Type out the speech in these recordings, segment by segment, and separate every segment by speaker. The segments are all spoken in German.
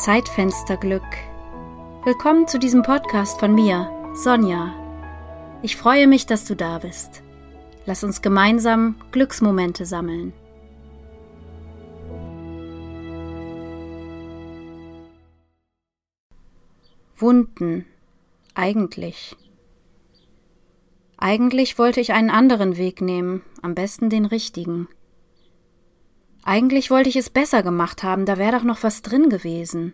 Speaker 1: Zeitfensterglück. Willkommen zu diesem Podcast von mir, Sonja. Ich freue mich, dass du da bist. Lass uns gemeinsam Glücksmomente sammeln. Wunden. Eigentlich. Eigentlich wollte ich einen anderen Weg nehmen, am besten den richtigen. Eigentlich wollte ich es besser gemacht haben, da wäre doch noch was drin gewesen.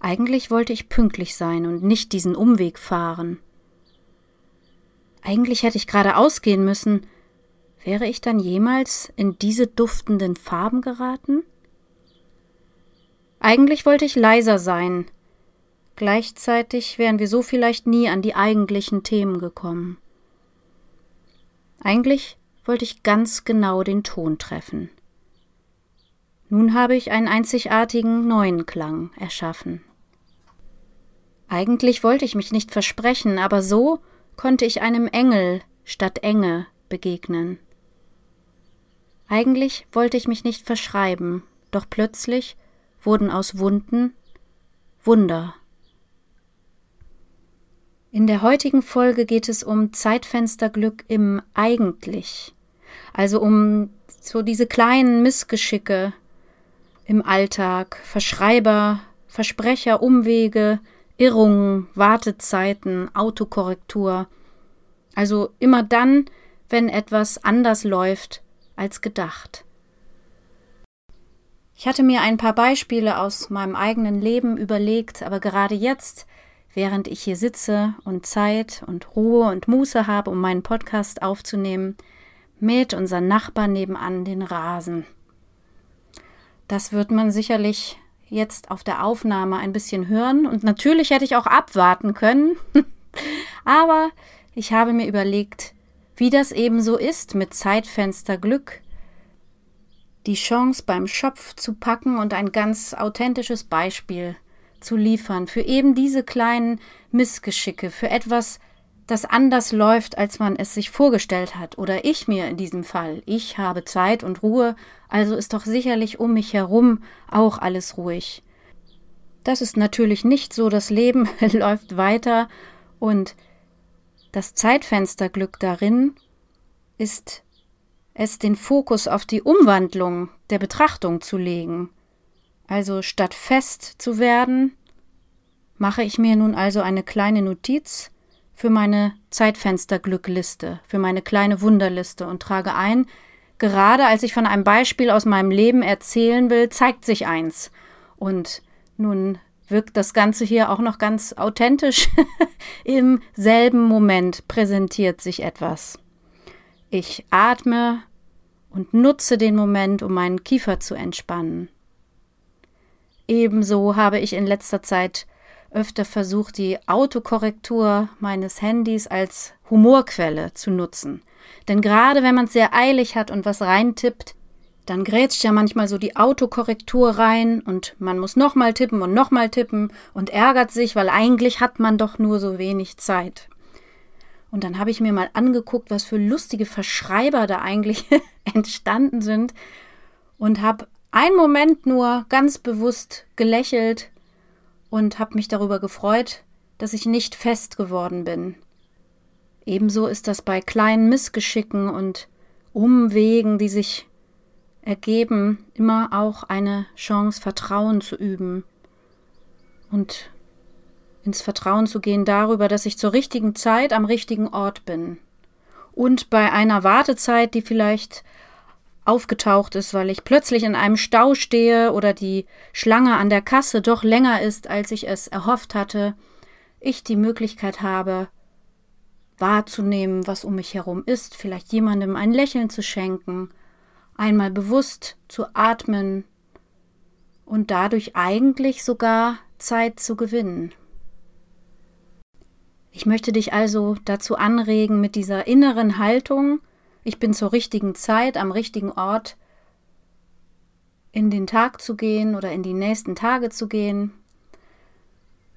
Speaker 1: Eigentlich wollte ich pünktlich sein und nicht diesen Umweg fahren. Eigentlich hätte ich geradeaus gehen müssen. Wäre ich dann jemals in diese duftenden Farben geraten? Eigentlich wollte ich leiser sein. Gleichzeitig wären wir so vielleicht nie an die eigentlichen Themen gekommen. Eigentlich wollte ich ganz genau den Ton treffen. Nun habe ich einen einzigartigen neuen Klang erschaffen. Eigentlich wollte ich mich nicht versprechen, aber so konnte ich einem Engel statt Enge begegnen. Eigentlich wollte ich mich nicht verschreiben, doch plötzlich wurden aus Wunden Wunder. In der heutigen Folge geht es um Zeitfensterglück im Eigentlich. Also um so diese kleinen Missgeschicke im Alltag, Verschreiber, Versprecher, Umwege, Irrungen, Wartezeiten, Autokorrektur. Also immer dann, wenn etwas anders läuft als gedacht. Ich hatte mir ein paar Beispiele aus meinem eigenen Leben überlegt, aber gerade jetzt, während ich hier sitze und Zeit und Ruhe und Muße habe, um meinen Podcast aufzunehmen, mäht unser Nachbar nebenan den Rasen. Das wird man sicherlich jetzt auf der Aufnahme ein bisschen hören und natürlich hätte ich auch abwarten können, aber ich habe mir überlegt, wie das eben so ist mit Zeitfenster Glück, die Chance beim Schopf zu packen und ein ganz authentisches Beispiel zu liefern für eben diese kleinen Missgeschicke, für etwas, das anders läuft, als man es sich vorgestellt hat, oder ich mir in diesem Fall. Ich habe Zeit und Ruhe, also ist doch sicherlich um mich herum auch alles ruhig. Das ist natürlich nicht so, das Leben läuft weiter und das Zeitfensterglück darin ist es den Fokus auf die Umwandlung der Betrachtung zu legen. Also statt fest zu werden, mache ich mir nun also eine kleine Notiz, für meine Zeitfensterglückliste, für meine kleine Wunderliste und trage ein, gerade als ich von einem Beispiel aus meinem Leben erzählen will, zeigt sich eins. Und nun wirkt das Ganze hier auch noch ganz authentisch. Im selben Moment präsentiert sich etwas. Ich atme und nutze den Moment, um meinen Kiefer zu entspannen. Ebenso habe ich in letzter Zeit öfter versucht, die Autokorrektur meines Handys als Humorquelle zu nutzen. Denn gerade wenn man es sehr eilig hat und was reintippt, dann grätscht ja manchmal so die Autokorrektur rein und man muss nochmal tippen und nochmal tippen und ärgert sich, weil eigentlich hat man doch nur so wenig Zeit. Und dann habe ich mir mal angeguckt, was für lustige Verschreiber da eigentlich entstanden sind und habe einen Moment nur ganz bewusst gelächelt und habe mich darüber gefreut, dass ich nicht fest geworden bin. Ebenso ist das bei kleinen Missgeschicken und Umwegen, die sich ergeben, immer auch eine Chance, Vertrauen zu üben und ins Vertrauen zu gehen darüber, dass ich zur richtigen Zeit am richtigen Ort bin. Und bei einer Wartezeit, die vielleicht aufgetaucht ist, weil ich plötzlich in einem Stau stehe oder die Schlange an der Kasse doch länger ist, als ich es erhofft hatte, ich die Möglichkeit habe, wahrzunehmen, was um mich herum ist, vielleicht jemandem ein Lächeln zu schenken, einmal bewusst zu atmen und dadurch eigentlich sogar Zeit zu gewinnen. Ich möchte dich also dazu anregen, mit dieser inneren Haltung ich bin zur richtigen Zeit am richtigen Ort in den Tag zu gehen oder in die nächsten Tage zu gehen,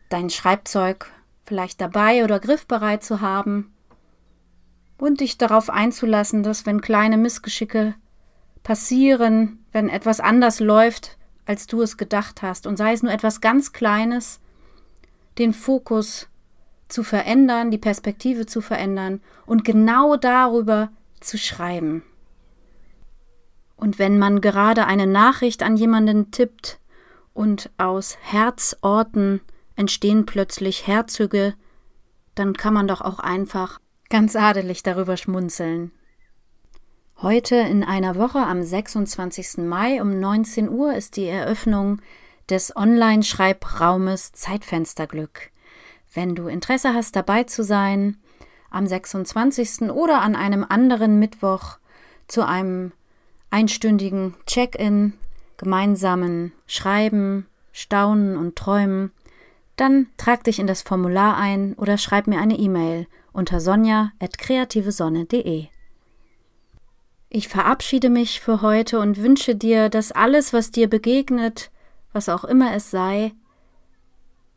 Speaker 1: dein Schreibzeug vielleicht dabei oder griffbereit zu haben und dich darauf einzulassen, dass wenn kleine Missgeschicke passieren, wenn etwas anders läuft, als du es gedacht hast, und sei es nur etwas ganz Kleines, den Fokus zu verändern, die Perspektive zu verändern und genau darüber zu schreiben. Und wenn man gerade eine Nachricht an jemanden tippt und aus Herzorten entstehen plötzlich Herzöge, dann kann man doch auch einfach ganz adelig darüber schmunzeln. Heute in einer Woche am 26. Mai um 19 Uhr ist die Eröffnung des Online-Schreibraumes Zeitfensterglück. Wenn du Interesse hast, dabei zu sein, am 26. oder an einem anderen Mittwoch zu einem einstündigen Check-in, gemeinsamen Schreiben, Staunen und Träumen, dann trag dich in das Formular ein oder schreib mir eine E-Mail unter sonja.kreativesonne.de. Ich verabschiede mich für heute und wünsche dir, dass alles, was dir begegnet, was auch immer es sei,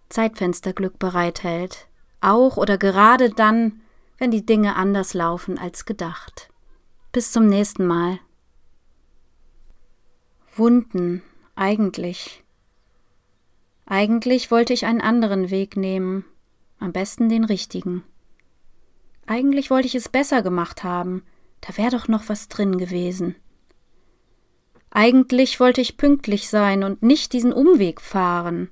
Speaker 1: Zeitfensterglück bereithält, auch oder gerade dann, wenn die Dinge anders laufen als gedacht. Bis zum nächsten Mal. Wunden, eigentlich. Eigentlich wollte ich einen anderen Weg nehmen, am besten den richtigen. Eigentlich wollte ich es besser gemacht haben, da wäre doch noch was drin gewesen. Eigentlich wollte ich pünktlich sein und nicht diesen Umweg fahren.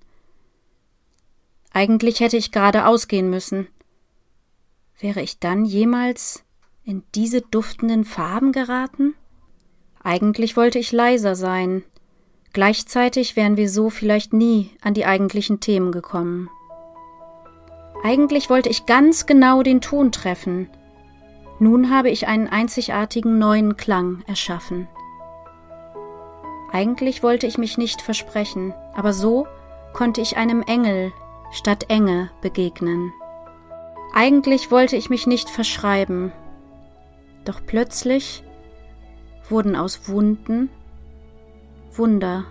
Speaker 1: Eigentlich hätte ich geradeaus gehen müssen. Wäre ich dann jemals in diese duftenden Farben geraten? Eigentlich wollte ich leiser sein. Gleichzeitig wären wir so vielleicht nie an die eigentlichen Themen gekommen. Eigentlich wollte ich ganz genau den Ton treffen, nun habe ich einen einzigartigen neuen Klang erschaffen. Eigentlich wollte ich mich nicht versprechen, aber so konnte ich einem Engel statt Enge begegnen. Eigentlich wollte ich mich nicht verschreiben, doch plötzlich wurden aus Wunden Wunder